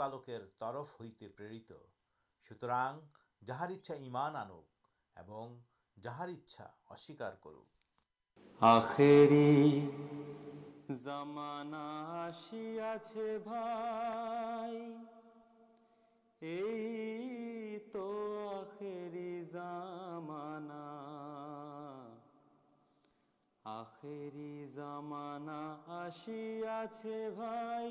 প্রতিপালকের তরফ হইতে প্রেরিত সুতরাং যাহার ইচ্ছা ইমান আনুক এবং যাহার ইচ্ছা অস্বীকার করুক আখেরি জামানা আসিয়াছে ভাই এই তো আখেরি জামানা আখেরি জামানা আসিয়াছে ভাই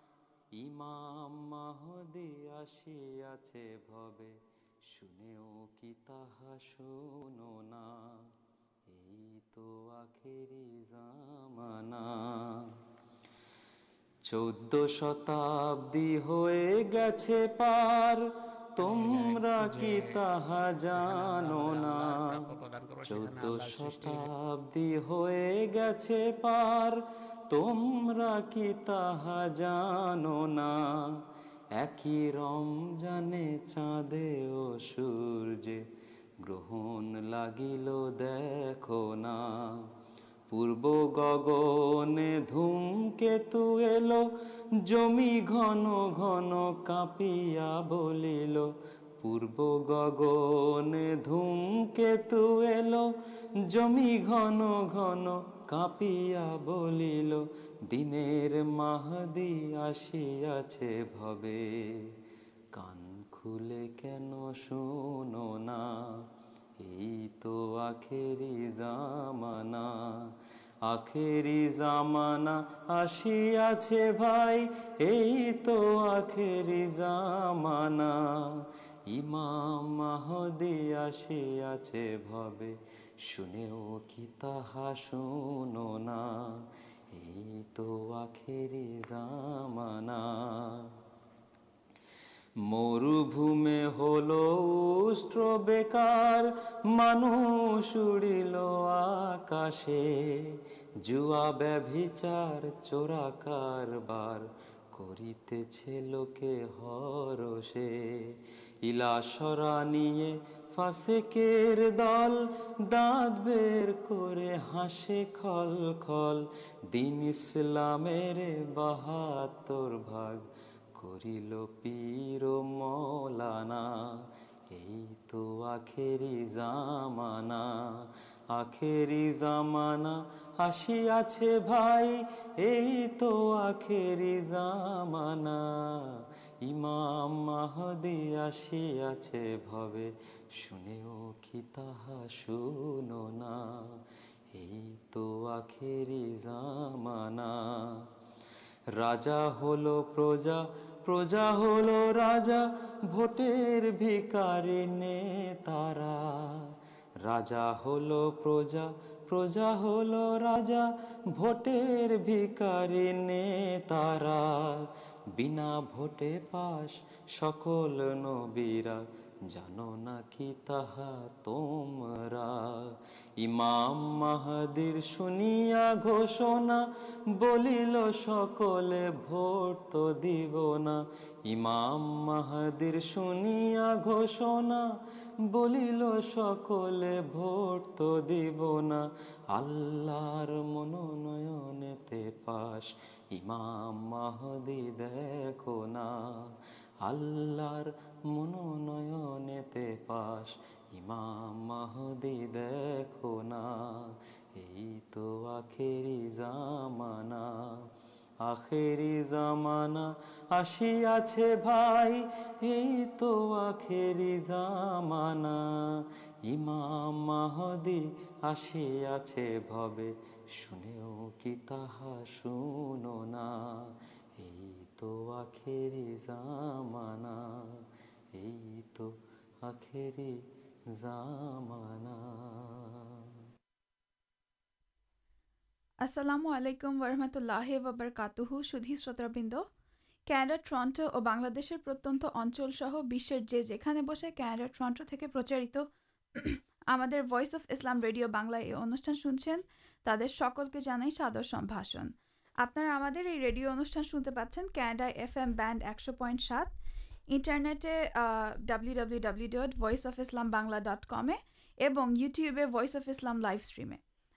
چود شتابی ہو گیارمرا کی تہ جانا چود شتابی ہوئے گیار تمر کی گرہن لگل دیکھنا پور گگنے دم کے تل جمی گن کاپیا بول پور گنے تلیا محدود مخیری جام آسیا بھائی یہ تو آخر م بےک مان لکاشے جوا بار چوراکے لوکے ہر س دل دا بر کرا ہسیا بھائی یہ تو آخر زمانا جا ہل راجا بھی کارا ہل پرجا پرجا ہل راجاٹر تارا مہاد گوشنا بول سکل دا مہادر سنیا گوشنا سکل تو منونر منون پاس ایمان دیکھنا یہ تو آخر م ما آسیا بھائی یہ تو آخر جامانا ایمام آسیاح سننا یہ تو آخری زمانہ یہ تو آخرا السلام علیکم ورحمۃ اللہ وبرکات سودھی ستربند کینڈا ٹرنٹو اور بنشر اچل سہ برے بسے کنانڈا ٹرنٹو پرچارت ہمارے ویس اف اسلام ریڈیو بنلا یہ انوشان سنچن تر سکل کے جانے سادر آپ کے ریڈیو انوشٹان سنتے پاس کنڈا ایف ایم بینڈ ایکشو پائنٹ سات internet W W W dot voice of Islam Bangla dot com YouTube voice of Islam live اسٹریمے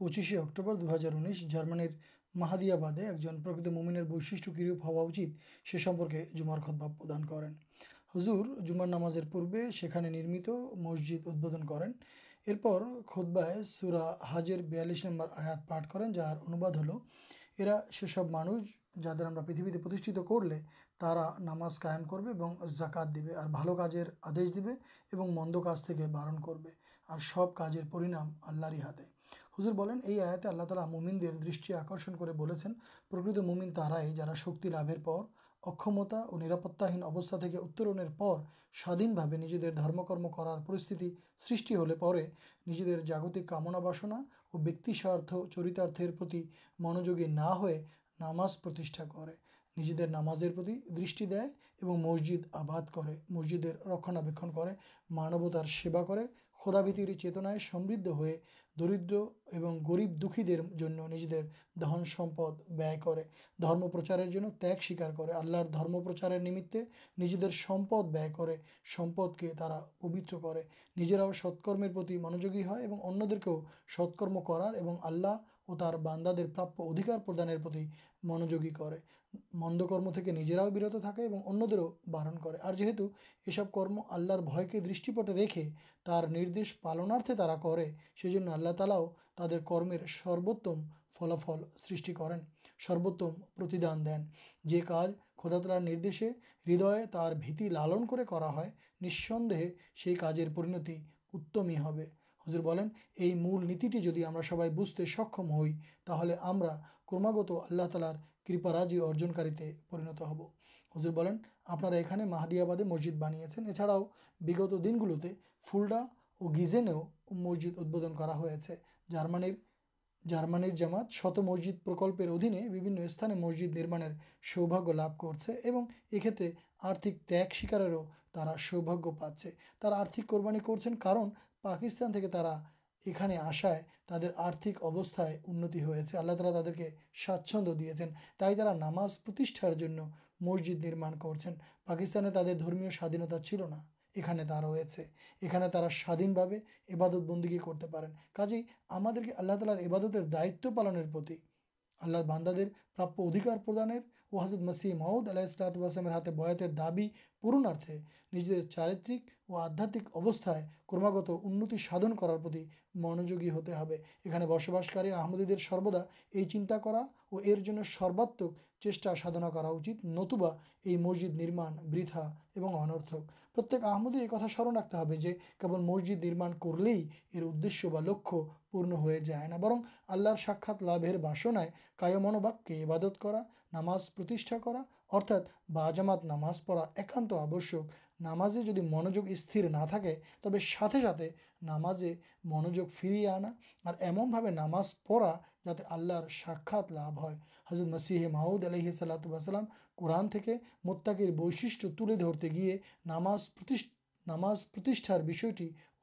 پچیسے اکٹوبر دو ہزار انیس جارمان ماہاداباد ایک جن پرکت مومن بشپ ہوا سیسمکے جمار کدباب پردان کریں ہزر جمار نماز پونے نمت مسجد ادب کریں ارپر خودبائ سورا ہازر بیال آیا پاٹ کر جار اندراسب مانج جا دماغ پریتھویت کر لی نام قائم کرکات دی اور بال کارجر آدیش دیے اور مند کاج بارن کر سب کاجر پرینام آللہ ریحے حضر بولیں یہ آیا اللہ تعالیٰ مومن آکرشت مومن ترائی جا شک لا اکمتا اور ساین بھاجیم کر سی پہ نجی جاگت کمنا بسنا اور بیکار چرتار منوگی نہ ہوئے نام کر نجی نام دن مسجد آباد کر مسجد رکھنا بیک کر مانوتار سے خودا بھی چیتن سمدھ ہو دردر اور گریب دکھیمپد بے دم پرچار تگ سیار کر آللہ درم پرچارے نجی سمپ بہت کے ترا پبت ستکرمتی منجوگی ہے اندر کے ستکرم کر اور تر باندھا پرابکار دانت منجوگی کر مند کرم تھے نجراؤ برت تھا اُن بار کر سب کرم آللہ بھائی دٹے رکھے تردش پالنارتیں سیزن آللہ تلاو تر کرم سروتم فلافل سین سروتم دین یہ کارج خودشے ہردے تر بیتی لالن کردے سے کارتی اتم ہی ہے حضر بولین یہ مل نیتی سب بجتے سکم ہوئی تمہیں ہمارا کماگت اللہ تعالی کپرازی ارجن کردے مسجد بنیاد دنگل فلڈا اور گیجینو مسجد ادب ہے جارمان جارمان جامات شو مسجد پرکلپر ادینے استعمال مسجد نما سوباگ لابھ کر آرتک تیاگ شکاروں سوباگ پاس ہے کوربانی کرن پاکستان ترا یہ آسائ تر آرتھک ان سے اللہ تعالیٰ تعداد کے ساچھند دے ترا نامازار مسجد نما کرم سا دھی نہ یہ ریسے یہاں سا دینے عبادت بندی کرتے پاجی ہم آلہ تعالیار ابادت دائن آلہ بانداد پرابھار پردان مسی محمد اللہ درنارتیں چارترک اور آدھاتمکرما کرتے اکیلے بس بس آدی سرودا یہ چنتا سرواتک چیٹا سا نتبا یہ مسجد نما ونرت آمدی ایک سمن رکھتے ہیں جو کب مسجد نما کر لیش پنائے اللہ سات لاشن قائم باکیہ عبادت کرا نام بات ناماز پڑا ایکانت آبشک نامجی جی منوق استر نہمازی منجوگ فری آنا اور ایمن نماز پڑا جاتے آللہ ساک لابھ ہے حضرت نصیح ماؤد علیحصلسلام قورن کے متر بش ترتے گیے نام نامزار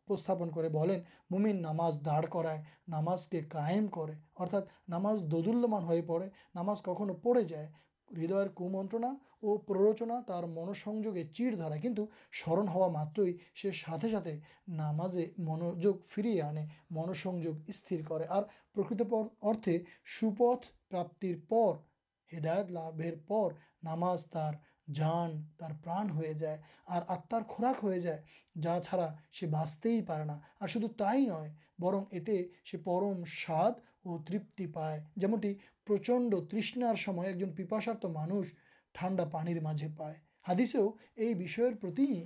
مومن نماز داڑھ کرائے ناماز کے کائم کرم ددولمان ہو پڑے نام کھو پڑے جائے ہر کنا اور پررچنا تر منسے چیڑ درائے کچھ سرن ہا میرے ساتھ ساتھ نام منجوگ فری آنے منسوج استر کرتے سوپت پرابر پر ہدایت لبھے پور نامز جانے جائے اور آتار خوراک ہو جائے جا چارا سر بچتے ہی پڑے نا شو تھی نئے برن ات سے پرم ساد اور تیپتی پائے جمٹی پرچنڈ تشارن پیپاشارت مانوش ٹھانڈا پانی مجھے پائے ہادشے یہ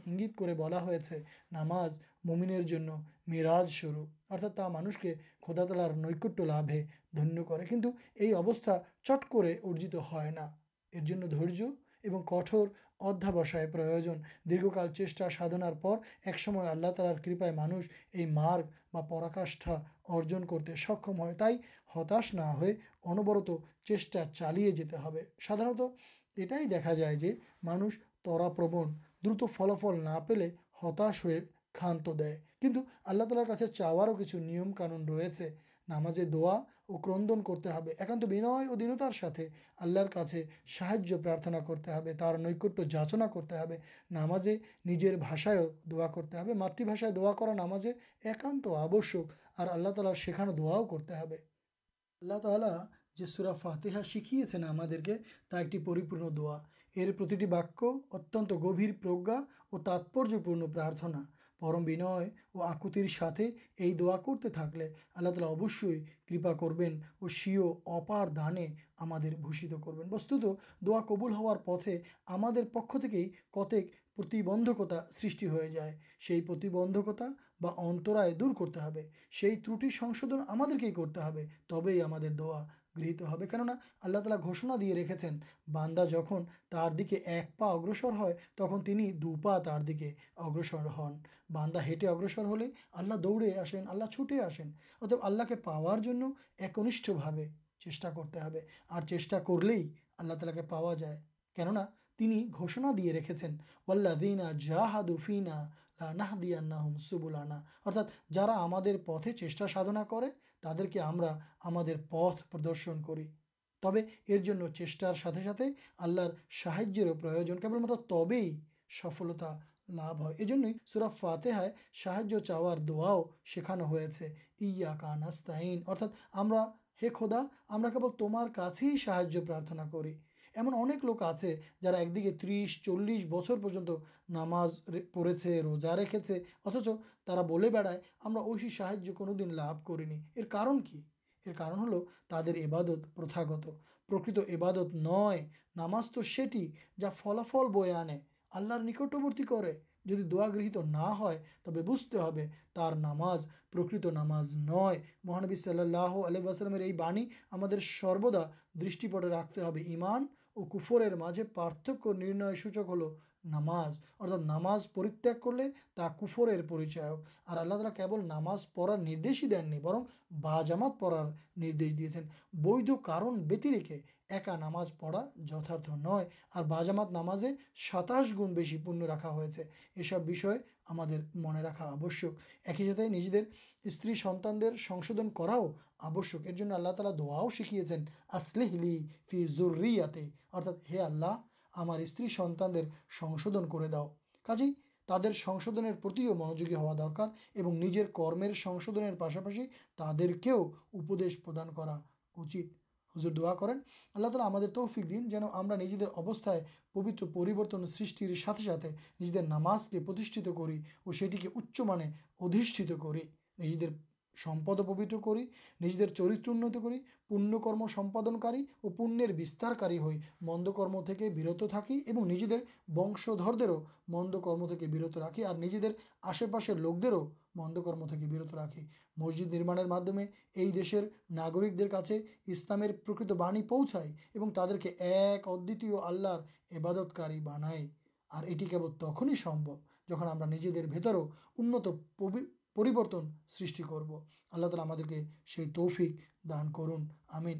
انگیت کو بلا ہوئے ناماز ممیر میرا سرو ارتھا تھا مانش کے خودا تلار نکٹ لے کچھ یہ ابست چٹکے ارجت ہے یہ درج کٹورسائے پروجن دیرکال چیشا سادنار ایکسمے آللہ تالار کپائیں مانس یہ مارک میں پاک ارجن کرتے سکم ہے تھی ہتاش نہ ہوبرت چیٹا چالیے جاتے سادارت یہ دیکھا جائے مانس ترپربن درت فلافل نہ پیلے ہتاش ہو کھانت دے کچھ اللہ تعالی کا چاؤ کچھ نیم کان ریس نامازی دا اور کندن کرتے ایکانت بنیا اور دنتار ساتھ اللہ سہاج پرارتنا کرتے تر نکاچنا کرتے نام بھاشا دعا کرتے ہیں ماتھ بھاشا دعا کر نام ایکانت آبشک اور آللہ تعالی شیخان دعاؤ کرتے ہیں اللہ تعالی جسا فاطا سیکھے سے ہم ایک پریپر دعا یہ باکیہ اتن گھبھی پرجا اور تاتپرپر پرتھنا پرم آکتر یہ دا کرتے اللہ تعالی اوشا کرپار دانے بھوشت کرا قبول ہار پتے ہمارے پک تھی کتکتا سرشن ہو جائےبھکتا وترائے دور کرتے ترٹی سنشن ہم کرتے تب ہم گہیت ہے کننا آللہ تلا گوشا دے رکھے باندہ جن ترک اگرسر ہے تخارے اگرسر ہن باندہ ہٹے اگرسر ہوسین آللہ چھٹے آسین اتو آللہ کے پاس ایکنشا چیٹا کرتے ہیں اور چیٹا کرالا کے پا جائے کننا گوشنا دے رکھے ہیں واللہ دینا جہاد الحم سنا اردا جارا ہم پہ چیٹا سادنا کر تعدے ہمیں ہم پت پردرشن کرتے ساتھ اللہ سایہ پرو مطلب تب سفلتا لب ہے یہ سوراف فاتح ساجار دعاؤ شیخانوے اک نس تعین ارتھا ہم خودا ہمارے ہی ساج پرارتنا کر ایم اک لوک آرا ایک دیکھ کے ترس چلس بچر پماز پڑے روزا رکھے سے اتچا بڑائے ہم سہاج کن لوگ کرنی ارن کی کارن ہل تر عبادت پرھاگت پرکت عبادت نئے نامز تو سیٹی جا فلافل بھنے آللہ نکٹوتی جدی دعا گہیت نہ ہو بجتے ہو نام پرکت نام نئے مہانب صلی اللہ علیہ واسلم یہ سروا دِسٹیپٹے رکھتے ہیں ایمان وہ کفر مجھے پارتک سوچک ہل نام نام پرت کرفر پریچا اور اور آللہ تعالیٰ کیول نام پڑارش دینی برن بازامات پڑارش دے دیں بود کارن ویترکے ایک نام پڑا جتارت نو بازامات نامے ساتاش گن بیس پنیہ راقا ہو سب بھی ہم من رکھا آئی ساتھ نجی دنان کراؤ آک اللہ تعالی دعاؤ سیکھے اردا ہی آلہ ہماری سناندہ سنشو کر داؤ کچھ ترشوت منوجو ہوا درکار اور نجر کرمشو پاشپاشی تعداد کے دانا اجر دا کریں اللہ تعالیٰ ہمیں تحفک دن جنجیز اوستھائے پبتر پریبرتن سرشر ساتھے ساتھ نجی نماز کے پرت کری اور سیٹی کے اچھے ادھت کر سمپ کریجے چرتر انتوت کری پوپادی اور پونر بستارکاری ہوئی مند کرم کے برتھ اور نجی ونشر دیروں مند کرم کے برت راقی اور نجی آشے پاس لوک دوں مند کرم کے برت راقی مسجد نما مدمے یہ دیش ناگرکر کاسلام پروچائن تعداد ایک ادیو آللہ عبادتکاری بنائی اور یہ تخن سمب جہاں ہمیں نجیوز بھیتروں انت سب اللہ تعالی ہمان کرم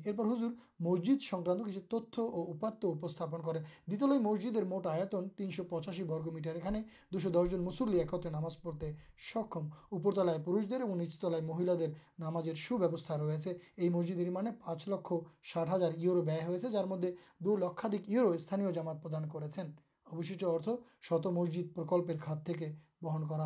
ارپر حضر مسجد سنکانت کچھ تت اور دسجدے موٹ آیت تینش پچاسی برگ میٹر یہ دو دس جن مسل ایکت نام پڑتے سکم اوپل پیچتل مہیل نام ریس مسجد نما پانچ لکھ ہزار یو روز جار مدد دو لکھو استانیہ جامات پردان کر ابشت مسجد پرکلپر خدی بہن کر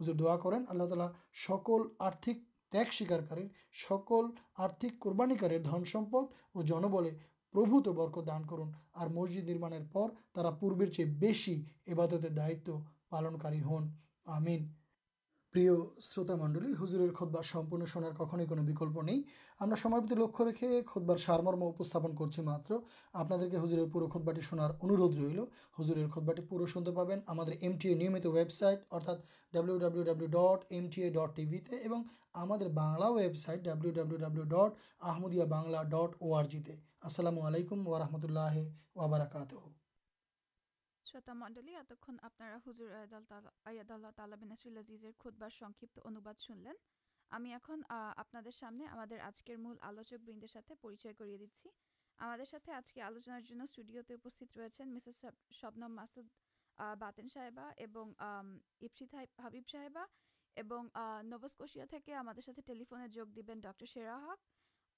حضر دعا کرین آللہ تعالی سکول آرتک تگ سیکار کریں سکول آرتھک قربانی کر دن سمپ اور جنبل پربت برق دان کرن اور مسجد نما پر چی بس ابادت دائت پالنکار پر شروت منڈل ہُزور خود بار سمپن شنار کھوئی کچھ وکلپ نہیں لک رکھے کھود بار سارمرمستن کرپن کے ہجور پورے خود باٹی شناار انوردھ ریل ہزر خود باٹی پورے شنتے پان ایم ٹی ای نیمت website ارتھا W W W dot M T A dot T V اور ہمارے Bangla website W W W dot Ahmadiyya Bangla ڈٹ او جی تے السلام علیکم و رحمۃ اللہ وبرکاتہ شنم ماسد باتین صاحبہ حبیب صاحبا نوز کسیا ٹریفنے جگ دین ڈر سیرا ہق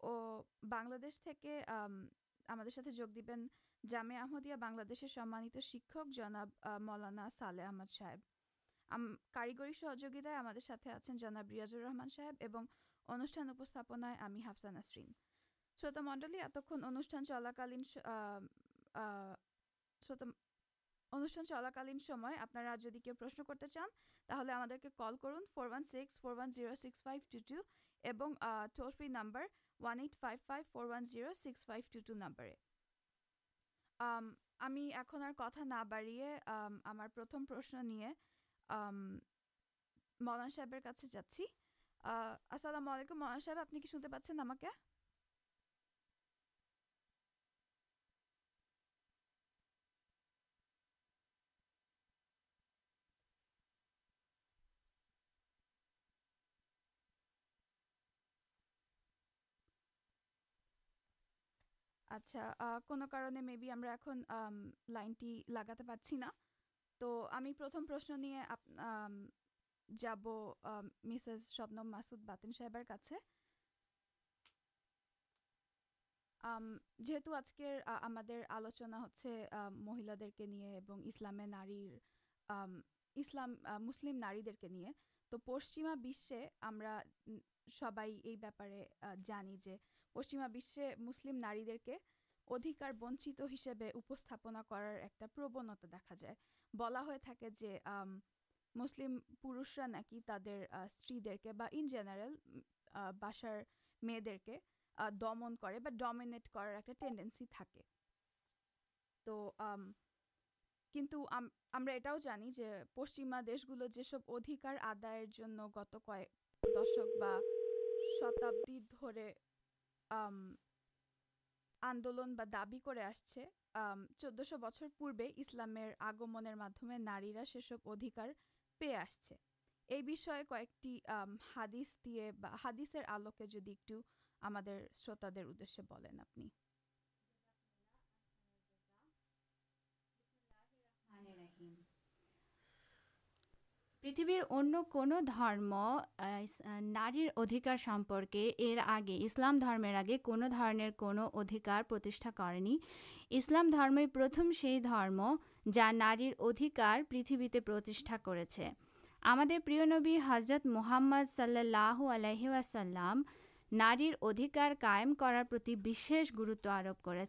اور بنگلش ہمیں جگ د جامعہ بنانے شکشک مولانا سالحمد صاحب کاریگری سہجھا آپ رحمان صاحبان شروط منڈل اتنا چلاک ان چلاک النتا کل کر four six four six five two two toll free number eight five five four six five two two number ہمار کتنا پرشن ملانا صاحب جاسی السلام علیکم مولانا صاحب آپ کے اچھا کار لائنٹی لگا توشن نہیں جب مسےز سپنم ماسد باتین صاحب جیت آج کے ہم آلوچنا ہوتے مہیل کے لیے اسلامیہ نار مسلم ناری کے لیے تو پشچماشے ہم سب یہ بہتارے جانج پشچیمسل نارے پشچما دیش گل ادھکار آدھا گت کئے دشک آندولنچ چود پورے اسلام نارکار پے آسے یہ حدص دے بادشر آلوکے شروط دیکھ پتھویر انم ناردھکارمپرکے ار آگے اسلام آگے کچھ ادھکار کرنی اسلام پرتھم سے درم جا نار ادھکار پریتھتے پر نبی حضرت محمد صلح واسلام نار ادھکار قائم کرتی گروتو آرپ کر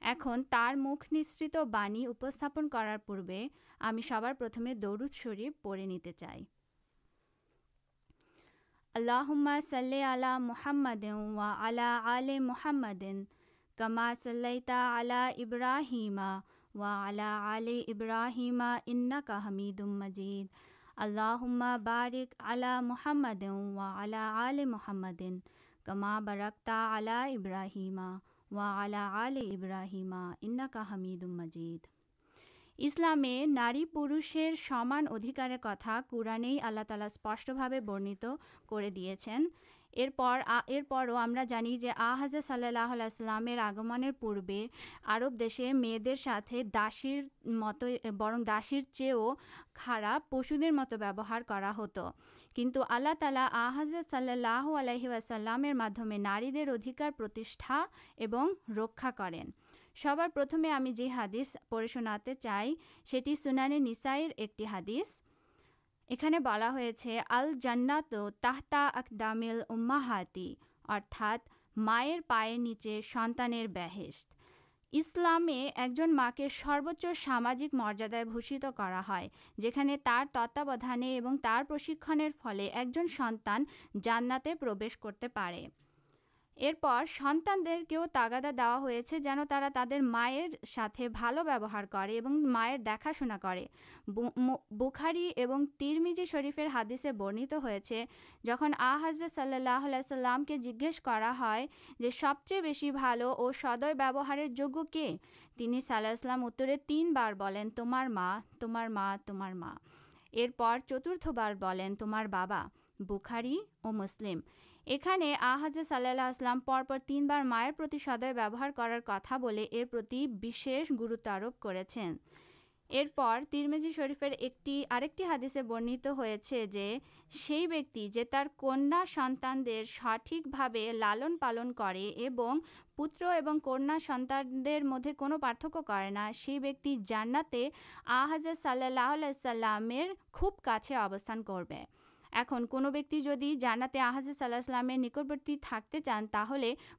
এখন তার মুখ নিঃসৃত বাণী উপস্থাপন করার পূর্বে আমি সবার প্রথমে দৌরুদ শরীফ পড়ে নিতে চাই। اللهم صل على محمد وعلى آل محمد كما صليت على إبراهيم وعلى آل إبراهيم إنك حميد مجيد اللهم بارك على محمد وعلى آل محمد كما باركت على إبراهيم وا الابراہیم اسلامے سمان ادھکار کتا قورنہ تعالی اسپشن برنت کر دیا ارپر ارپرو ہمیں جی آزہ صلی اللہ علیہ سلام آگم پوب دیشے میرے ساتھ داسر مت برن داشر چیو خارا پشوتر مت بہار کرالیہ آحز صلی اللہ علیہ وسلام ناری ادھیکارتیشا اور رکھا کریں سب پرتمے ہمیں جی ہادس پڑے شنا چاہیے سنانے نیسائر ایک حادث یہاں بلا ال جناتو تحتا اقداماتی ارتھات مائر پائر نیچے سنتان اسلامے ایک جن ماں کے سروچ سامجک مریادا بھوشت کرارتوانے اور تر پرشکر فل ایک سنان جنا پر ارپر سنتان دے کے تاگادہ دا جانا تر مائر کر دیکھا شنا کر بخاری اور ترمیمجی شرفر ہادیے جہاں آ حز صلی اللہ جیج سب چیز بہت بھال اور سدوار جگہ کن صلاح ال تمار چترت بار تمار بابا بوکھاری اور مسلم یہاں آ حز سلسلام پرپر تین بار مائردوار کرارے یہ گروتار ترمیجی شریفر ایک ہادثے بنت ہوئی بکیارنیا سناندہ سٹک بھا لال پالن پوتر اور کنیا سنانے مدد کو پارتھکے جانا آ حزت صلی اللہ خوب کابستان کر ایم کون بیکانے آحز صلی اللہ نکٹوتی تھے چانتا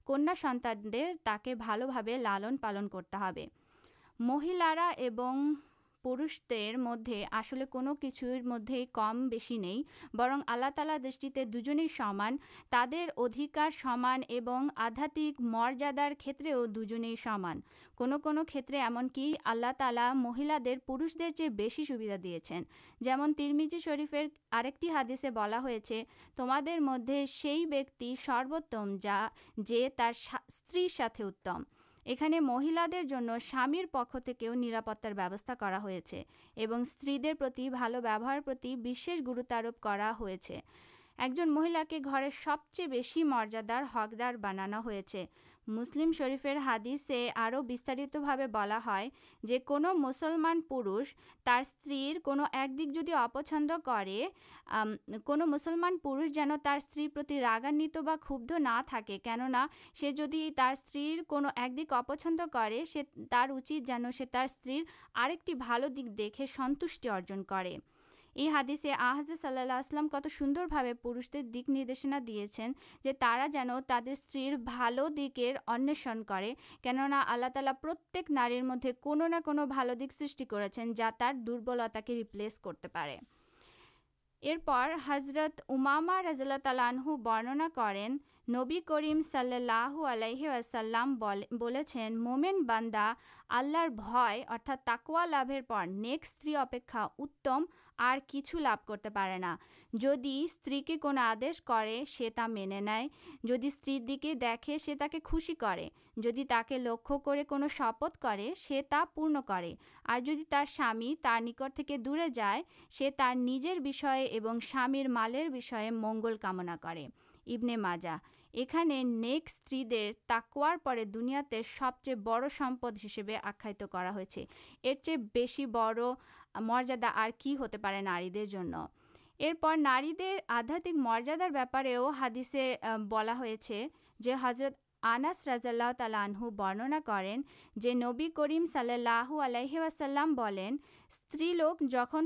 کنیا سنانے تک لالن پالن کرتے مہیلا پش مدے آپ کچھ مدد کم بس نہیں برن آللہ تلا دان ترکار سمانو آدھات مریادار کھیت دوانو کھیت ایمنک اللہ تعالی مہیلے پورش در چی بس سویدھا دے درمی شریفر آدیے بلا تم مدد سے سروتم جا جا سر ساتھ اتم یہاں مہیلا پک تھی نرپتار ہوتا ہے استریش گروتار ہو جن مہیلا کے گھر سب چیز بہت مریادار ہکدار بنانا ہوئے مسلم شرفر حادثے اور بلا مسلمان پورش تر استر کو دک جدی اپ کو مسلمان پین استر پر راگانت نہ جدی تر استر کو دک ا پچھند کر دیکھے سنوشٹی ارجن ہے یہ حادثے آحز صحلام کت سوندر پورش دکن جو کننا آلہ نار مدد کال سن جا دلتا ریپلس کرتے ارپر حضرت اماما رضاللہ تعالو برننا کریں نبی کریم صلی اللہ مومین باندا آللہ بھات تکوا لو نیک استریپے اتم ل آد من استدی دیکھے خوشی جی تک لکھے کو شپت سے پورن کر نکٹ دورے جائے نجر بھی سام مالیر منگل کمنا کر نیک استوار پہ دنیا کے سب چیز بڑد ہسباد آخر ارچ بس بڑیادا اور کی ہوتے پڑے نار نار آدھات مریادار بارے حادثے بلا آناس رضہ تعالح برننا کریں جو نبی کریم صلی اللہ علیہ وسلم استلوک جہاں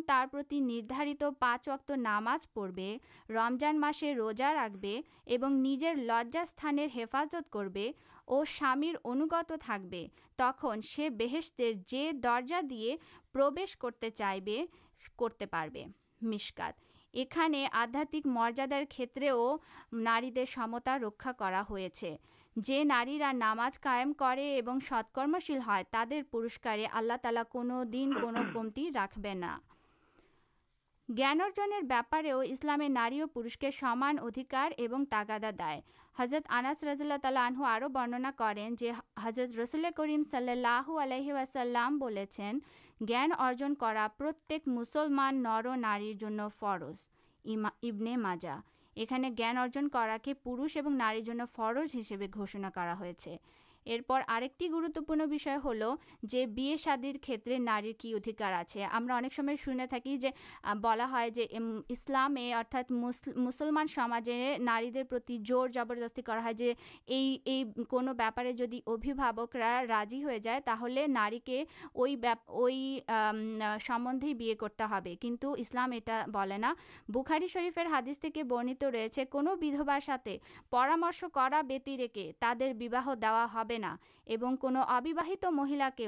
پاچوک نام پڑھتے رمضان مسے روزا رکھبر لجا سانفظت کر اور سامر انوگت تک تک سے بہتر جی درجہ دے پر چاہتے مشکل یہ آدھک مریادار کھیت نارمتا رکھا کر جار ناماز قائمے تر پورسکے آللہ تالا دن کمتی رکھبے نہزن بسلام ناریکار اور تاگادہ دضرت اناس رضول تعالانہ اور برننا کریں جو حضرت رسول کریم صلی اللہ علیہ وسلام ارجن کر پرتک مسلمان نر نار فرض ابن مجا یہاں جان کر کے پشنگ نار فرج ہسبنا ہو ارپر آکٹی گروتوپر جوتر نارر کیدھکار آپ ابھی شونے تک بلا جولامے ارتھا مسلمان سماجی ناری جور زبردستی کرپارے جدی ابھی راضی ہو جائے تھی نارے کے سمندے بھی کرتے کنٹو اسلام یہ بوکھاری شرفر حادثی برنت رہے کو ساتھ پرامش کرا ویتی تراہ دا مہلا کے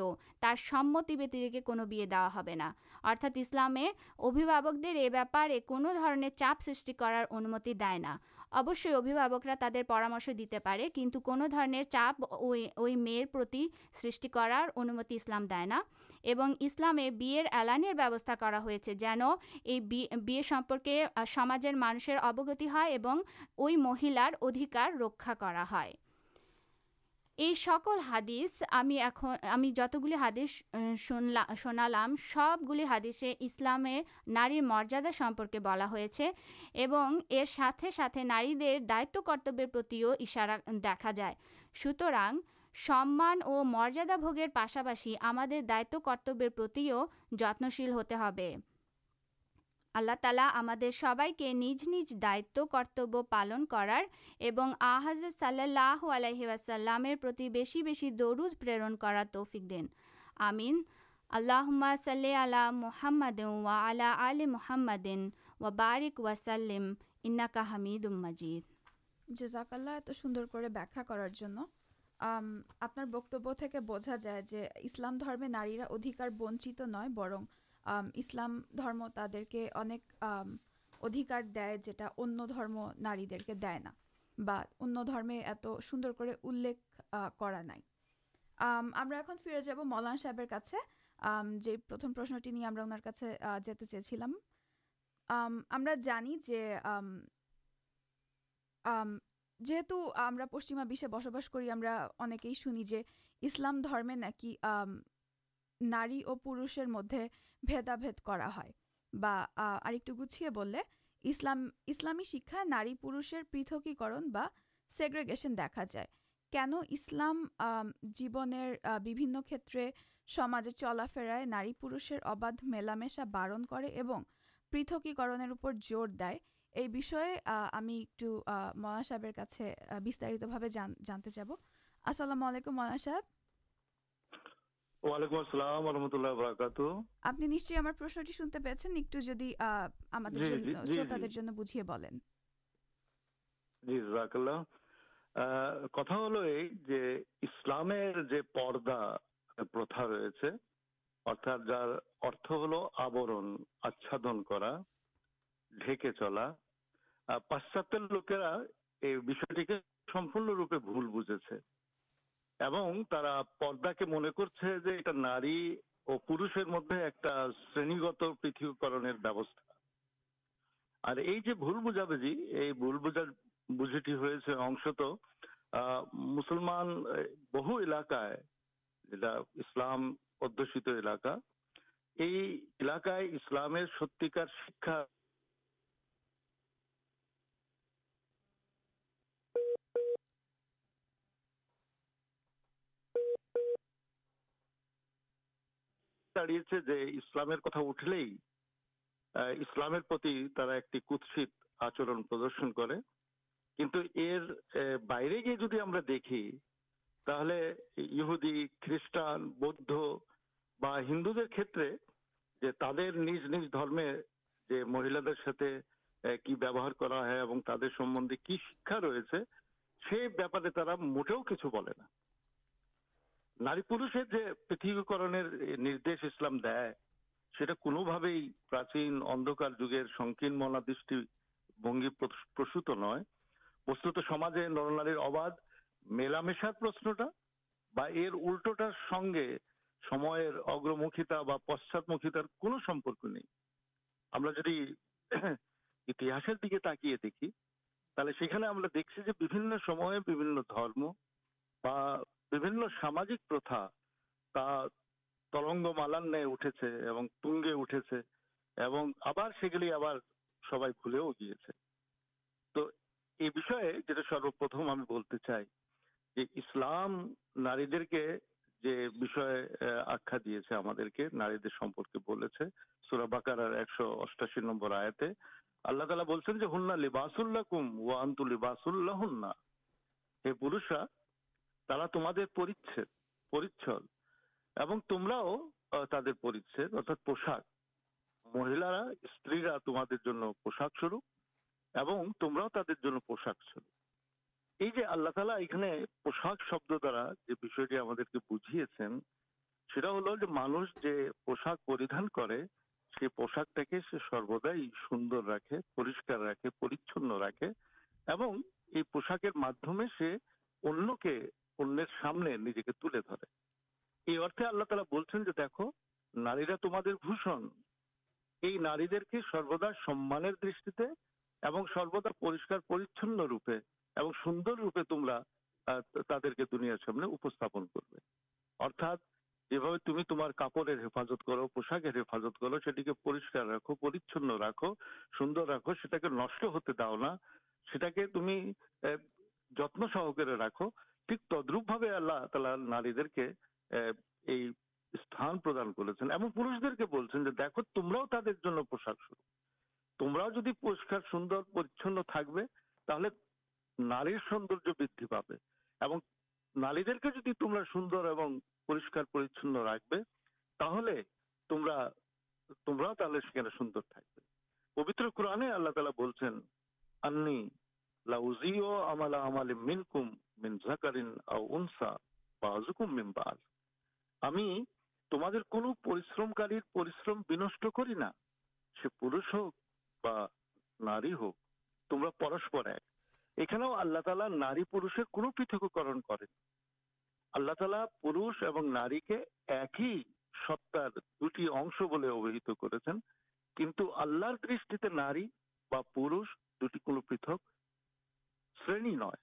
سمتی ویترین ارتھا اسلامے ابھابک دیر ایپارے کون چپ سارمتی ہے توامش دیتے پہنچنے چپ میر سارمتی اسلام دے اور اسلامے بھیلانا ہو سمجھ مانسر اوگتی ہے مہیلاردھیکار رکھا ہے یہ سکل ہادثہ جتگل ہادثی ہادثے اسلامی نار مریادا سمپرکے بلا ساتھ ساتھ نارتو کرتوت دیکھا جائے سوتر سمان اور مریادا بوگر پاسپاشی ہمیں دائت کرتوت جتنشیل ہوتے اللہ تعالی سب کردین ونچت نو برم اسلام درم تھی ادھکار دیکھنے پشچیم بس بس کرنی اسلام نکی نار پہ مدد بیدا بھاٹو گوچیے بولے اسلامی شکایت میں نار پور پتھکی کرنگریگیشن دیکھا جائے کہ جیونے کھیت چلا فرائے ناری پھر اباد ملامشا بارن پتکی کرن زور دم ایک منا صاحب السلام علیکم مائنا صاحب ڈ چلا پاشات لوکرا کے بجیٹی بہ الاقائام ادوشت الاقافار خیسٹان بودھ برتر ترجر مہیل کی بوہار کرپارے موٹے کچھ بولے نار پھر اگرمکھتا پشچادم نہیں دیکھے تکیے دیکھی تھی دیکھیے درما বিভিন্ন সামাজিক প্রথা তা তরঙ্গ মালার ন্যায় উঠেছে এবং তুঙ্গে উঠেছে এবং আবার সেগুলি আবার সবাই ভুলেও গিয়েছে তো এই বিষয়ে যেটা সর্বপ্রথম আমি বলতে চাই যে ইসলাম নারীদেরকে যে বিষয়ে আহ, আখ্যা দিয়েছে আমাদেরকে নারীদের সম্পর্কে বলেছে সুরা বাকারার একশো অষ্টাশি নম্বর আয়াতে আল্লাহ তালা বলছেন যে হুন্না লিবাসুল্লাহ কুম ওয়া بجیے مانوش پہ پوشاک ٹا سردائی سوندر راخے پورک راخے راخے پوشاکر مدمے سے سامنے ترچن کرپڑت کرو پاکستان راح سوند راخ ہوتے داؤنا تم جتنا سہارے راخ اللہ تالا نار پہنچ تم پورا سوندر رکھو سوندر قرآن اللہ تعالی بول م اللہ تعالی پارے ایک ہی امس بولے ابھی کر دست دو نئے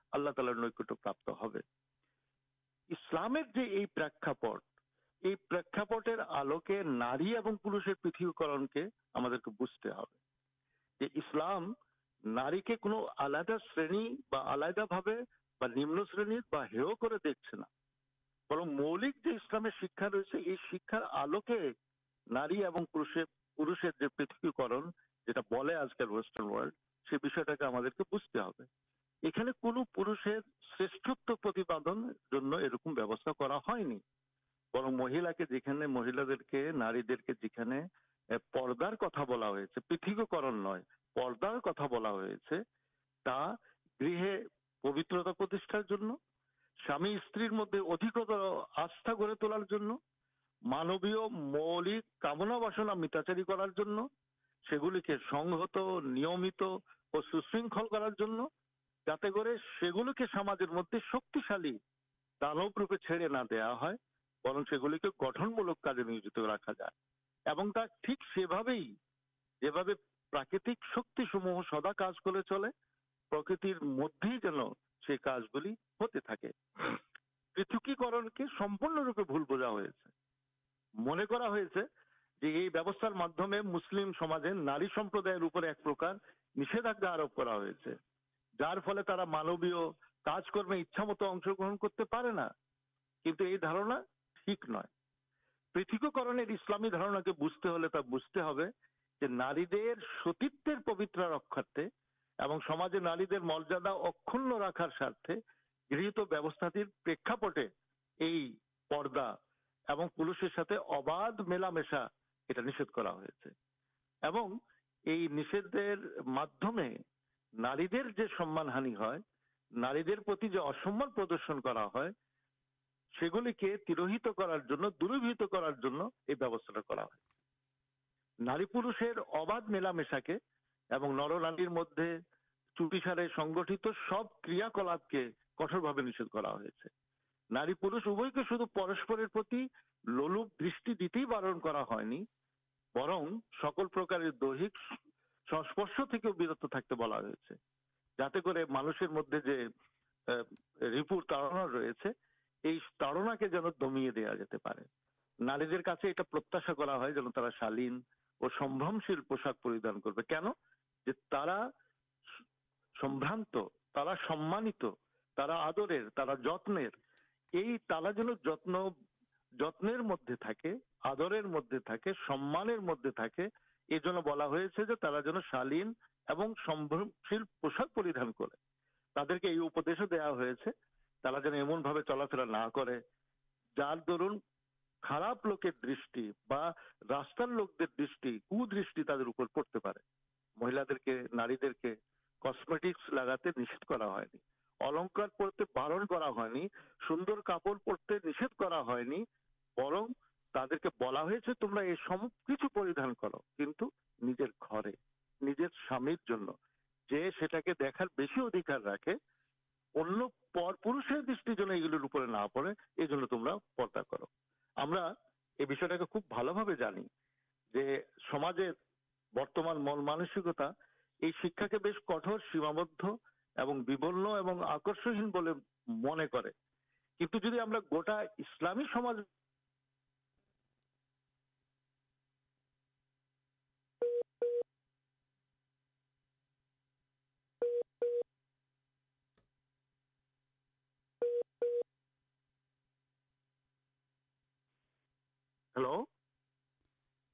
اللہ تعالی ناپلام پھر اسلام نیو آلادا نمن شرنی دیکھ سا بر موکل رہے شکار آلوکے نارمل پہ پھر پیٹکل کے بجتے پھر مہلا مہیلا پورا پھر سامنے آستا گڑھ تلار مامنا بسنا میتھاچاری کر سنت نیامت اور سو شخل کرار مدد شکشالیپک نیوزم سدا کچھ گلے پھر کے سمپنوپی بہت منسلک مسلم ناری سمپرداپر ایک پرکار ہوتا ہے جا مانو گرتے مریادا اک رکھارشا یہ نیری ہاندہ مدد چارے سنگھت سب کلاپ کے کٹور دستی دیتے بارے برن سکل پرکارک یہ ترا جتنا جتنے مدد آدر مدد سمانے راستارے مہیلا دے کے نارمٹکس لگا پڑتے پالن سوندر کپڑ پڑتے برن تمر یہ سب کچھ برتمان مل مانسکتا شکا کے بس کٹور سیماب اور آکر من کر گوٹا اسلامی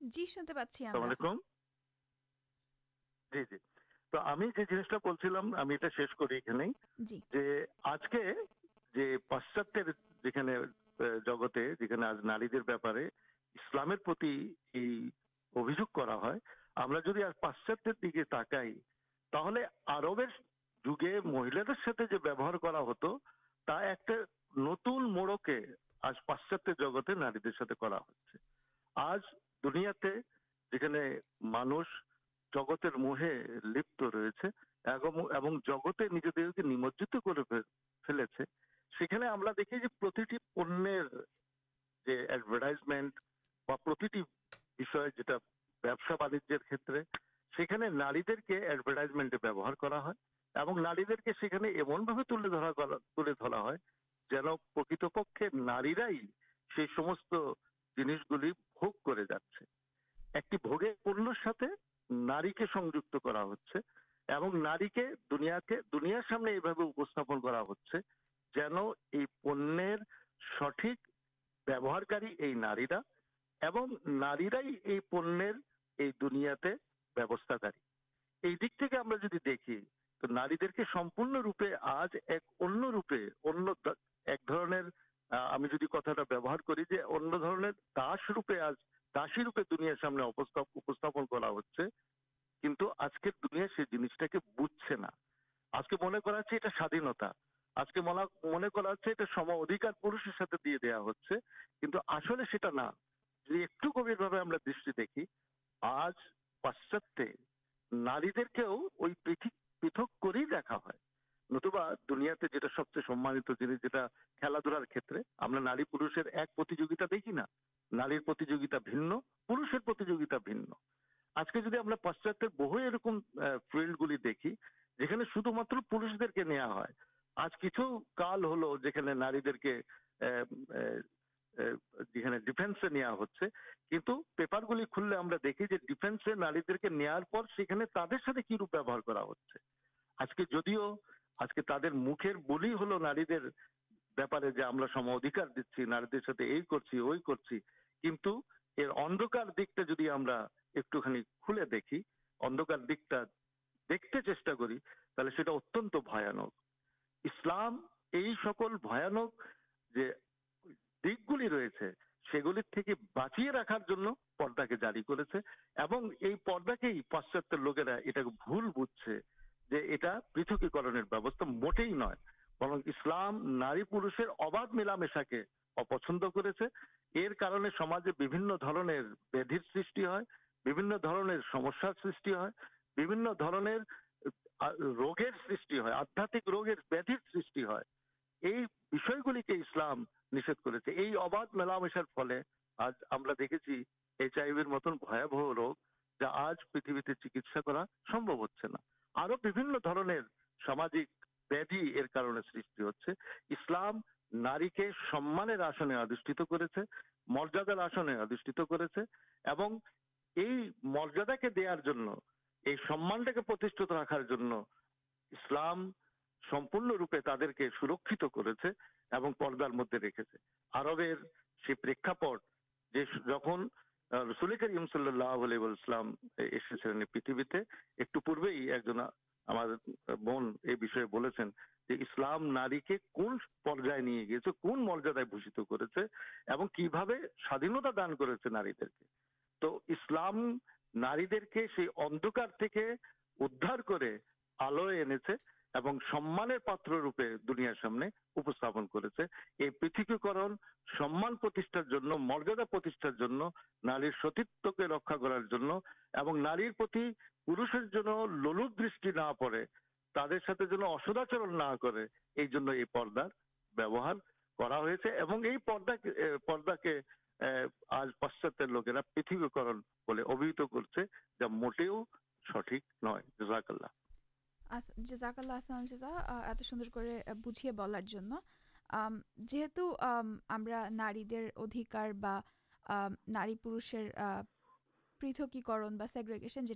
جیسا جی جی تو پاشاتے نتن مڑ کے آج پاشاتے ناری درد آج دنیا مجھے نارمنٹ ناری دیکھنے ایمن تلا جکت پک نئی جنس گل نئی پنیر کے دیکھی تو نی دے کے سمپروپے آج ایک ان ایک پہا سا ایک گھبرے دستی آج پاشاتے نار دنیا سب چیز پورا پاشات کے ڈیفینس پیپر گلی کھلے دیکھیے ڈیفینس نار ساتھ بوہار آج کے جدیو আজকে তাদের মুখের বলি হলো নারীদের ব্যাপারে যে আমরা সম অধিকার দিচ্ছি নারীদের সাথে এই করছি ওই করছি কিন্তু এর অন্ধকার দিকটা যদি আমরা একটুখানি খুলে দেখি অন্ধকার দিকটা দেখতে চেষ্টা করি তাহলে সেটা অত্যন্ত ভয়ানক ইসলাম এই সকল ভয়ানক যে দিকগুলি রয়েছে সেগুলির থেকে বাঁচিয়ে রাখার জন্য পর্দাকে জারি করেছে এবং এই পর্দাকেই পাশ্চাত্যের লোকেরা এটাকে ভুল বুঝছে پھر موٹے نار پہلام سب آدھا روپیر سی اسلام نشید کرچ آئی مت روپ پی چکس ہوا مرجاد کے دیکھانے رکھار سرکت کردار مدد رکھے پر مریادائے دان کر تو اسلام ناردکار ادار کرنے سے پاتر روپے دنیا سامنے پارہ پدا کے پاشات لوگ کر سٹھاک اللہ جاک اللہ ات سوند بجھیے بولار بار پھر پتکی کرنگریگیشن جو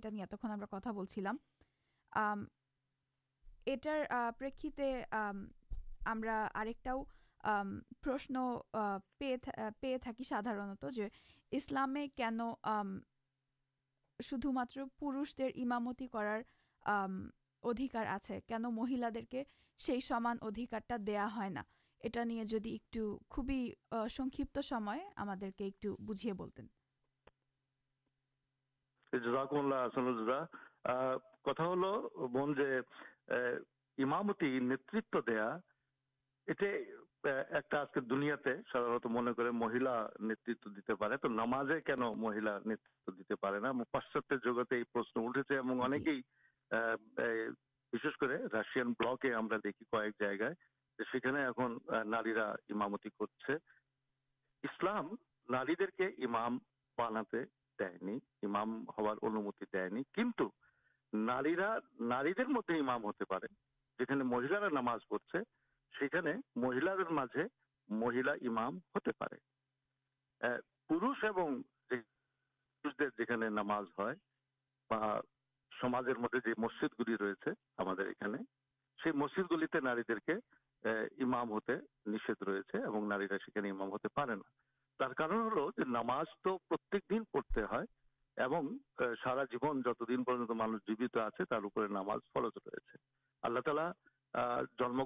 اٹارے ہم ایک پرشن پہ تھارنت جو اسلامے کن شدھ ماتر پورش درامتی کرار دنیا منلا تو نام مہیلا نیتاتے رش جی مدد مہیل پڑھتے مہل مہیلا ہوتے پھر پھر نامز ہو مد مسجد گڑی رکھنے والی نام دن مانگ جیوت آرام فرج رہے اللہ تعالی جم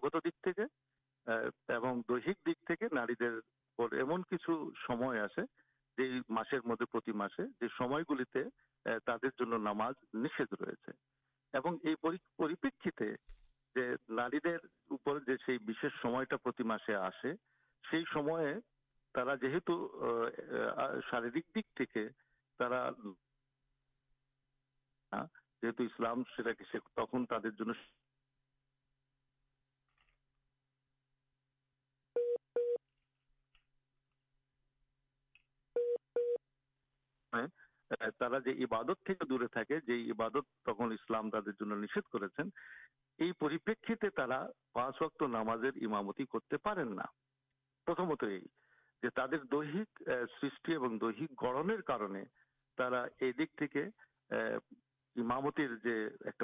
دیکھ کے دکان ایمن کچھ مسر مدد گلے تر نام رشیشن تک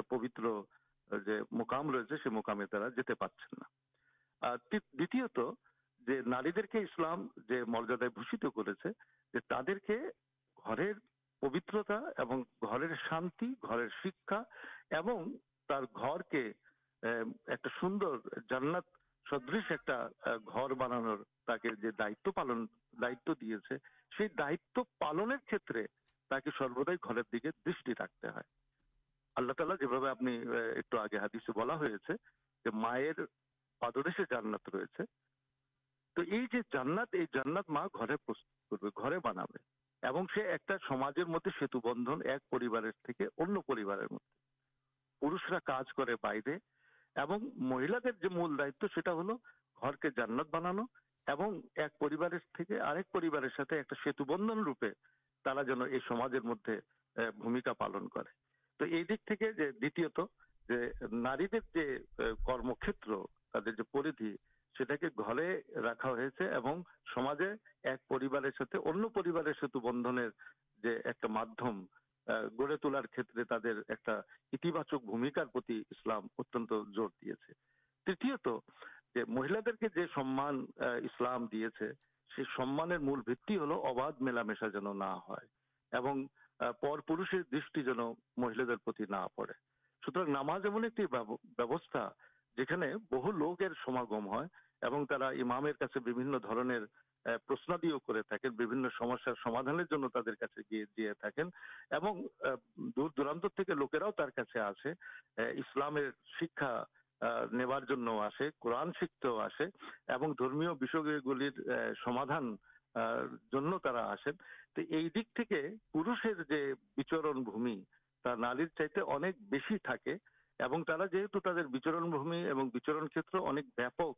پوتر مقام روکام دہ نارے اسلام کرتے تعداد پبرتا ہے اللہ تعالی جو ایک آگے ہاتھ سے بلا مائر سے جانات ر یہ جانات میں روپے مدد پالن کر دے نارے کرم کتر تردی رکھا ہےشا جا پر پھر مہیل پڑے سوتر نام ایک بہ لوک شکشا نار آرآن سیکھتے آپ آسے تو یہ دکان پورشر نال چاہتے اب بہت تھا এবং তারা যেহেতু তাদের বিচরণ ভূমি এবং বিচরণ ক্ষেত্র অনেক ব্যাপক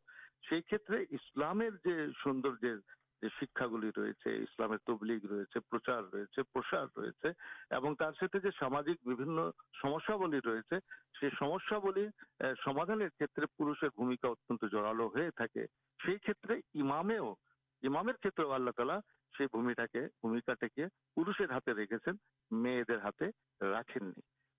সেই ক্ষেত্রে ইসলামের যে সৌন্দর্যের যে শিক্ষাগুলি রয়েছে ইসলামের তবলিগ রয়েছে প্রচার রয়েছে প্রসার রয়েছে এবং তার সাথে যে সামাজিক বিভিন্ন সমস্যাবলী রয়েছে সেই সমস্যাবলী আহ, সমাধানের ক্ষেত্রে পুরুষের ভূমিকা অত্যন্ত জোরালো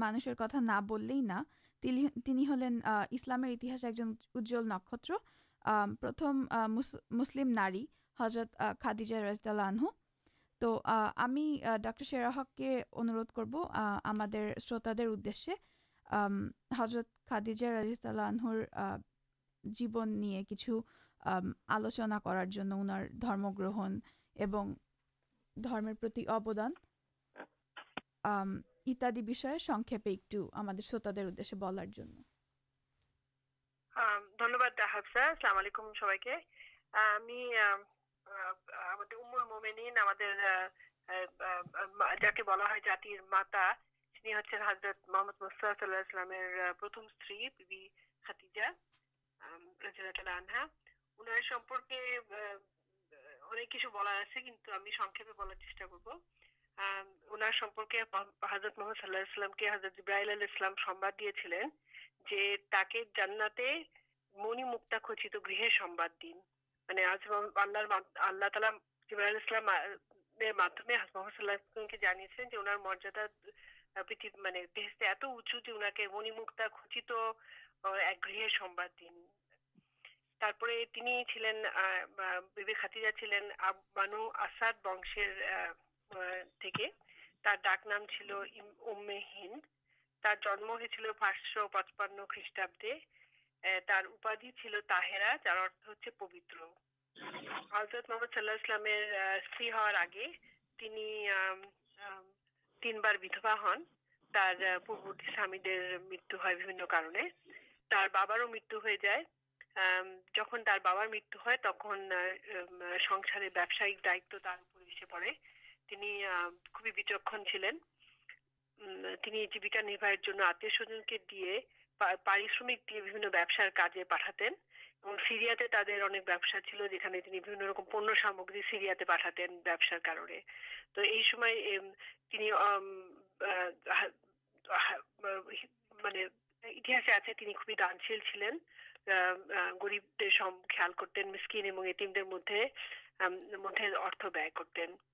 مانشر کتا ہلین اسلام ایک جن اجول نکتر پرتھمسل ناری حضرت خادجہ رجدالانہ تو ہمیں ڈاکٹر شیراہک کے انودھ کر ہم شروت دے حضرت خادجہ رجستال آنہر جیبن کچھ آلوچنا کرنا انارم گرہن ابدان حرمد مسلم چیز کر حرمد اللہ مردا منی مچھت دنپوری چلینا چلین بنش مارے مت مرت ہے دائت پڑے دانشل گریب دن مدد مدد وی کرتے ہیں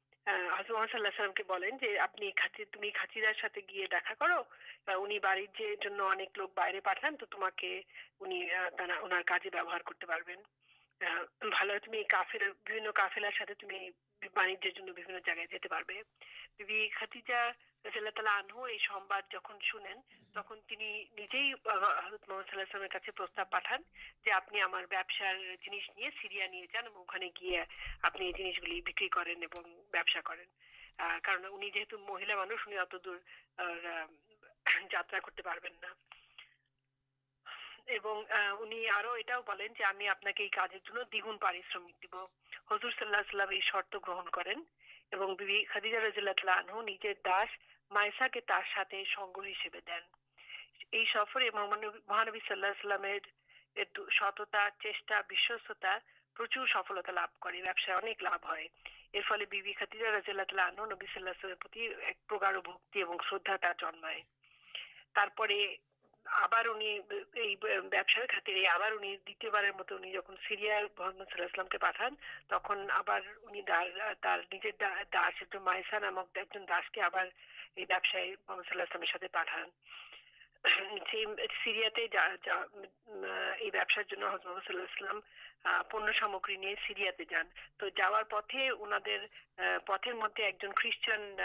باہر پٹلان تو تما کے بوہر کرتے ہیں کافی تم جائے مہلا مانس جاتا آپ دیگ حضر صرن کر اللہ چیٹاستارچا لیکن لبھ ہے صلاح الگ شردا تھا جنمائے سریاح اللہ پن سامگری سریا پہ پتھر مدد ایک جن خریشان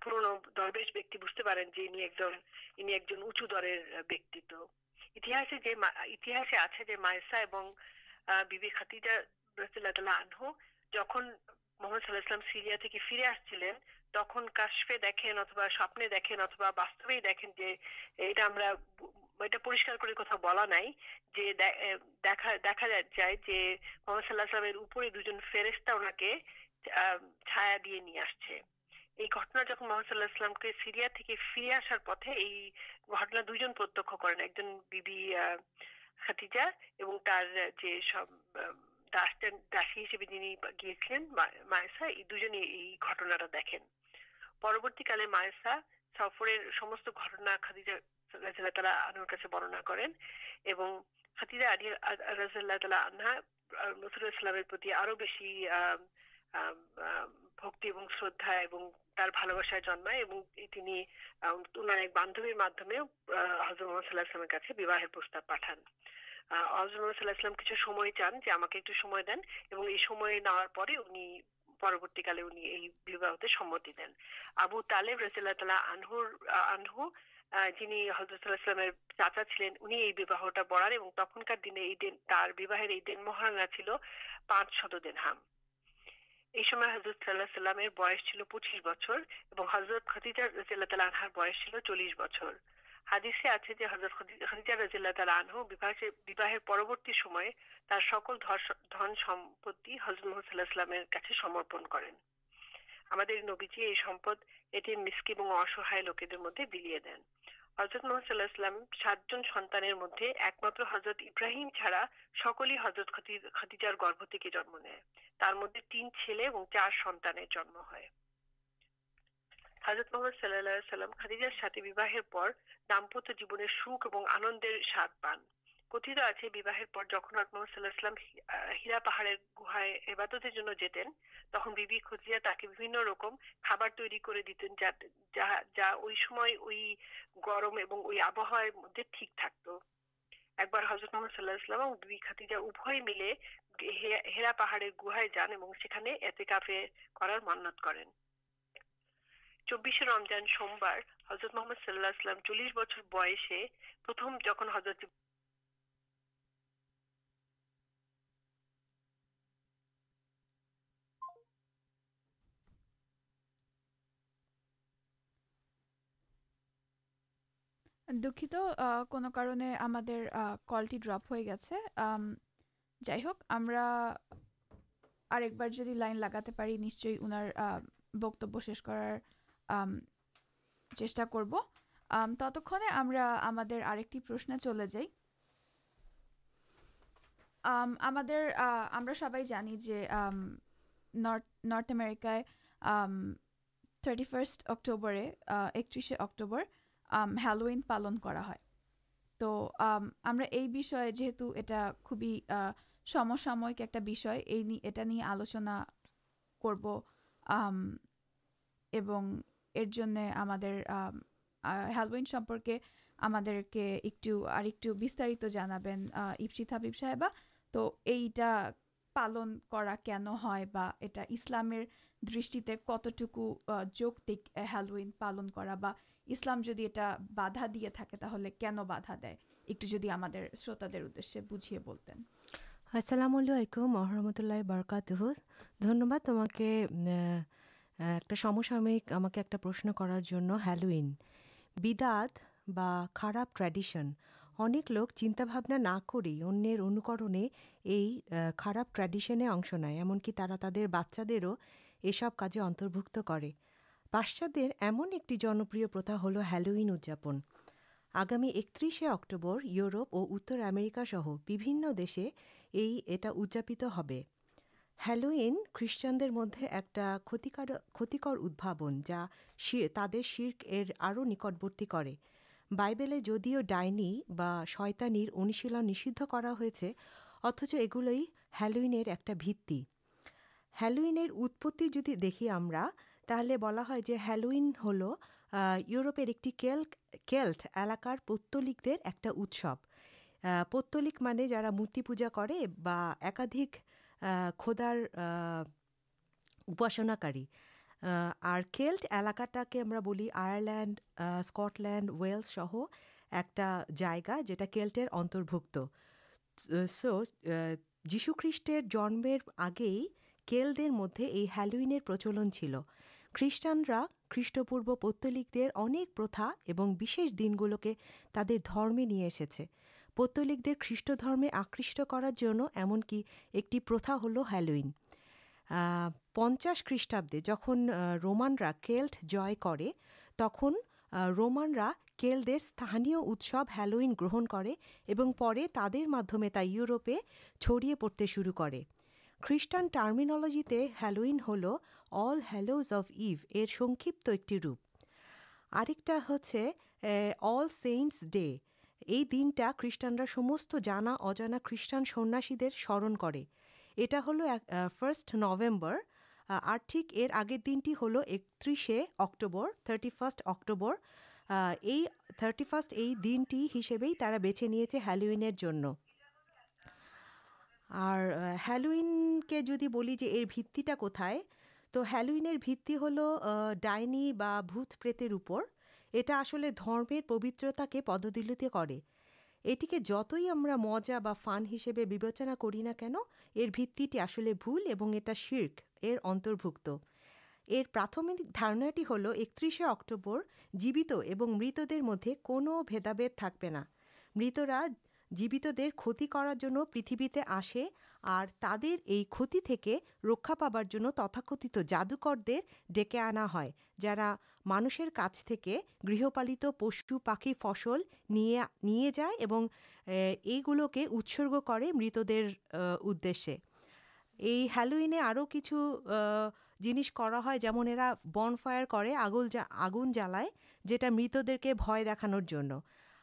پورنوش بیک بارے انچو در آپ مائسا اللہ السلام دو جن فیرا کے چھایا یہ گھٹنا جہاں محمد اللہ سیریا آسار پتہ دوت کر جنمائے باندھ کے معذرت اللہ بڑا تخن مہرا چل پانچ شد دنہ اس میں حضرت اللہ بل پچیس بچرت خدیج رسار بول چل لوکی دیر مدد محمد اللہ سات جن سنانے ایک متر حضرت حضرت خدیجار گرب تھی جنم نئے تر مدد تین چھل چار سنانے جنم ہے حضرت محمد صلاحمارت محمد صلاحم دو ہیرا پہاڑ گان اور منت کریں دکھا جی لائن لگا بک کر چا کرتنے چلے جائد سبائ جانی north America thirty first October ایکترسے October Halloween پالن تو ہم خوبی سمامک ایک یہ آلوچنا کرو ہلوئیپے کے ایکسطی حابیب صاحب تو یہ پالن کنسلام دیکھے کتٹوکو جوک دیکھ ہلو پالنام جدی بھا دے تک تو بجھیے بولت السلام علیکم محمد اللہ برکات ایکسامک ہمشن کرار ہلوئن بداد خارب ٹرڈیشن اک لوگ چنتا بھابنا نہ کروکر یہ خارب ٹریڈیشن اشن ایمنک یہ سب کاجی ارتھ کر پاشچر ایمن ایک جنپر پرتھا ہل ہلوئن ادیاپن آگامی ایکترسے اکٹوبر یوروپ اور اترامرکا سہ بھید ہے ہلوئن خریشان مدد ایک کتکر ادب جا تر شیر نکٹوتی بائیبل جدیو ڈائنی شر انشیل نشید کرتچ یہ گلوئی ہلو ایک بھالوت دیکھی ہم ہلوئن ہل یوروپر ایکلک کلٹ ایلکار پتول ایک اتسب پتول مانے جا مورتی پوجا کردھک کھداری اور کلٹ ایلکا کے بول آئرلینڈ اسکٹلینڈ ویلس سہ ایک جگہ جولٹر اتربک سو جیشو خیسٹر جنم آگے ہیل دیر مدد یہ ہلون چل خانا خیسٹ پورو پتلک در اک پرتاش دن گلوکے تبدیل نہیں ایسے پتلک دیر خیسٹرمے آکش کرارکی ایک ہل ہلو پچاس خریشاب جن رومانا کلٹ جن رومانا کل سب ہلوئن گرہن تعداد تا یوروپے چڑیے پڑتے شروع کر خیسٹان ٹارمنجی ہلوئین ہل ال ہلوز اف اِوک ایک روپا ہول سیٹس ڈے یہ دن کا خریٹانا خریٹان سنیہ سرن کر فارسٹ نومبر آ ٹھیک ار آگے دنٹی ہل ایکترسے اکٹوبر تھارٹی فارسٹ اکٹوبر یہ تھارٹی فارسٹ یہ دنٹی ہسب بےچے نہیں ہلوئن اور ہلوئن کے جی بتا کلوئن ہل ڈائنی بھوتپریتر اوپر یہ پبرتا کے پددی ایتر مزا فن ہرچنا کری نہ کن یہ شیر یہ اتربک یہ پراتھمک دارٹی ہل ایکتیں اکٹوبر جیوت اور مت در مدد کوندادینا مترا جیوتیں کتنی کرنا پریتھتے آسے تر یہ کتی رکا پار تتاکھت جادوکر ڈے آنا ہے جا مانشر کا گہپال پشوپاخی فصل نہیں جائے یہ گلوکے اتسگے متدے ادے یہ ہلوئن اور آؤ کچھ جنس کرا بن فائر آگن جالائے جتد کے بھان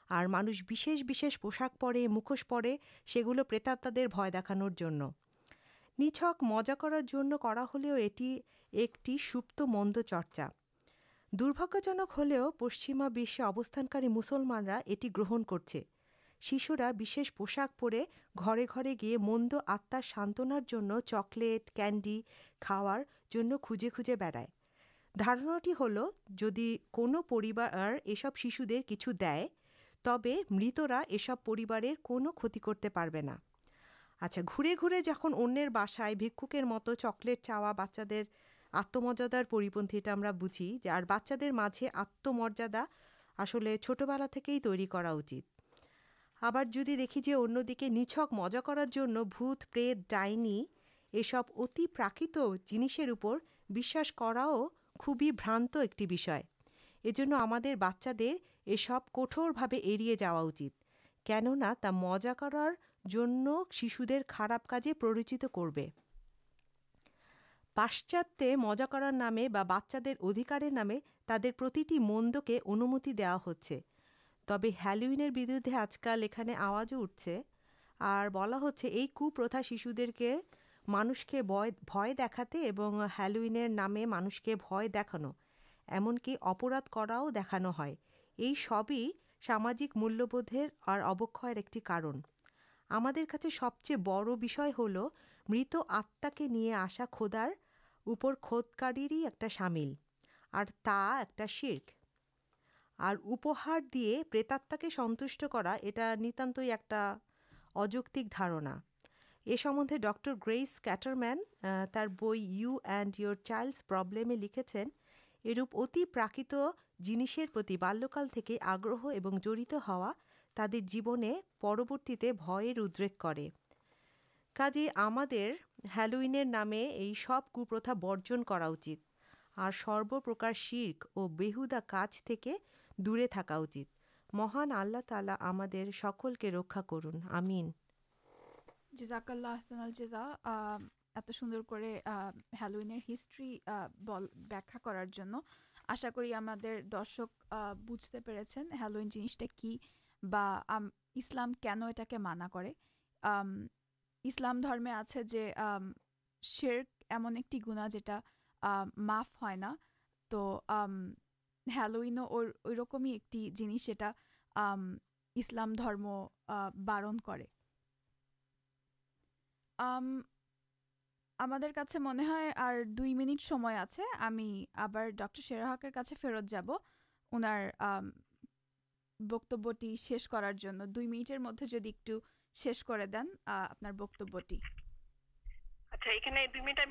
اور مانوش بش پوشاک پڑے مکھوش پڑے گوتات مزا کرارے یہ سپت مند چرچا درباگ ہوشیما بس ابستانکاری مسلمانہ یہ اٹی گرن کرچ شا بش پوشاک پڑے گھر گیے مند آتمار سانتنار چکل کنڈی کار کچھ خوجے بڑھائے داراٹی ہل جدی کون پور یہ سب شروع کی کچھ د تب مترا یہ سب پوری کو اچھا گورے گھرے جن اشائیں بھک چکل چاوا بچاد آت مرادی بوجھ بچے مجھے آت مریادا آپ چھوٹولا تری کرا اچھا جدی دیکھیے او دیکھ کے نیچک مزا کرارت پےت ڈائنی یہ سب اتر پرکت جنسر اوپر بس خوبی برانت ایکشی یہ جو یہ سب کٹورے جا کتا مزا کرارش خارب کاجی پرچیت کرشچاتے مزا کرارمے بچا دے ادھیکار نامے تعداد مند کے انومتی دیا ہونے بردے آج کل یہ آواز اٹھتے اور بلا ہائی کھا شدے کے مانش کے دیکھا اور ہلو نامے مانش کے بھانو ایمنک اپراد کراؤ دیکھانا ہے یہ سب سامک مولیہبھے اور ابکر ایکن ہم سب چیز بڑی ہل مت آت کے لیے آسا کھودار کھدکار ہی ایک سامل اور تا ایک شیر اور دے بےتاتا کے سنوشٹ کرا یہ نتان ایکجوکار سمبندے doctor Grace Ketterman by you and you child's problems لکھے یہ روپ ات پراک جنسر مہان آللا تعالا ہم سکل کے رکھا کر آشا کرشک بوجھتے پہ ہلو جنسٹ کیسلام کن اٹھے مانا کرسلام درمی آ شرک ایمن ایک گنا جو ہلوئی رکم ایک جنس جو ہے اسلام بارن کر ہمارے منہ منٹ آپ آپ ڈاکٹر شیرہ کا فیرت جا اُنر بکبی شیش کرار مٹر مدد جدید ایک شیش کر دین آپ جیج کرتی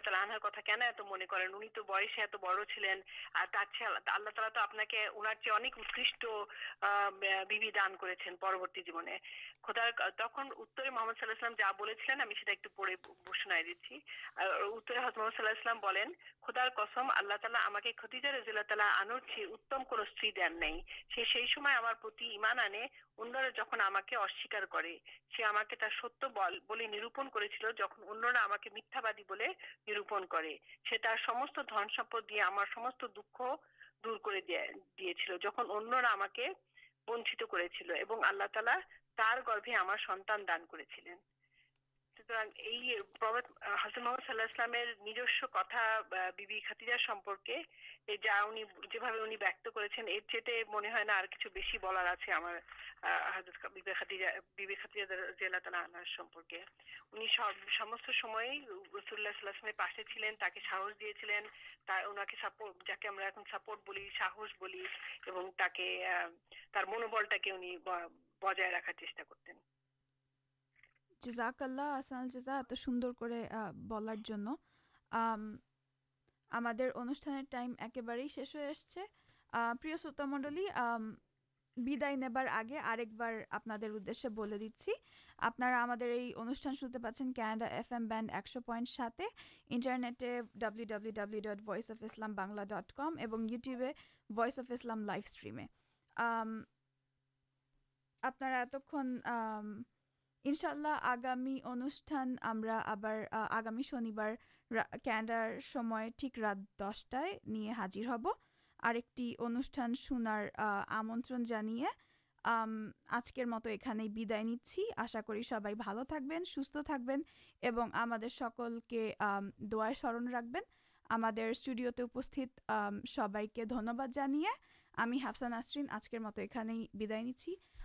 تعالیٰ بسے اللہ تعالی تو آپ کے دان کرتی جیونے خود محمد صلاحم جاحمد اللہ ست نوپن میتھا بادیپنستنست دکھ دور کر دیا جہاں اُنر ونچت کرالا سنان دا تعلق جا کے سپوٹ بول ساہی اور منوبل کے آپشان سنتے پاسڈا ایف ایم بینڈ ایک سو پائنٹ ساتے ڈٹ کم اور لائف اسٹریم آپ ات آگامی انوشان ہمارے شنی بار کنڈر سمئے ٹھیک رات دسٹائیں نہیں حاضر ہوں اور ایکٹیان سنارنے آجکر مت یہدائی آشا کر سب تھیں سکبین سکل کے دعائیں سرن رکھبین ہمارے اسٹوڈیوست سب کے دنیہبادی ہمیں حفصان اصرن آجکر مت یہدائی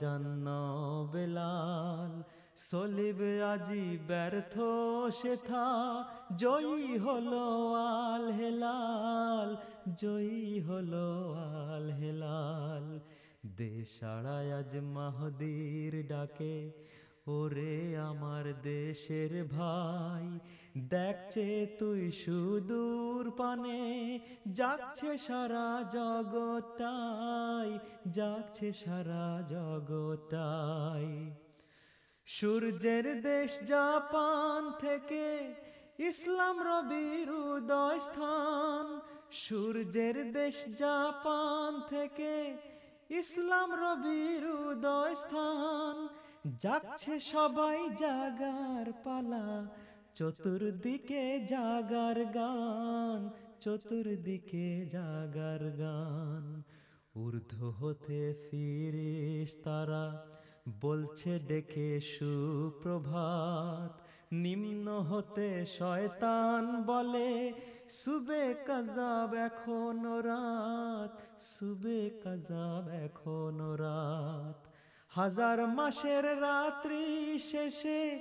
جلال سلیب آجی برتھ جی ہلو آل ہلال جی ہلو آل ہلال دہدیر ڈاکے ہمارش بائی دیکھے تور پانے جاگ سارا جگت سارا جگ سور دش جاپان تھی اسلام رورجر دیش جاپان تھے اسلام ر جا سے سب جاگار پالا چتردی جاگار گان چتردی کے جاگار گان اردو ہوتے ڈھات ہوتے شرات سوبے کذاب ای رات ہزار راتری شیشے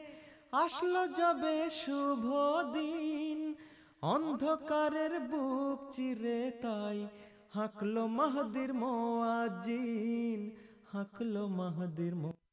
آسل جب شین ادھکر بک چرے تاقل مہدر ماکل مہدر م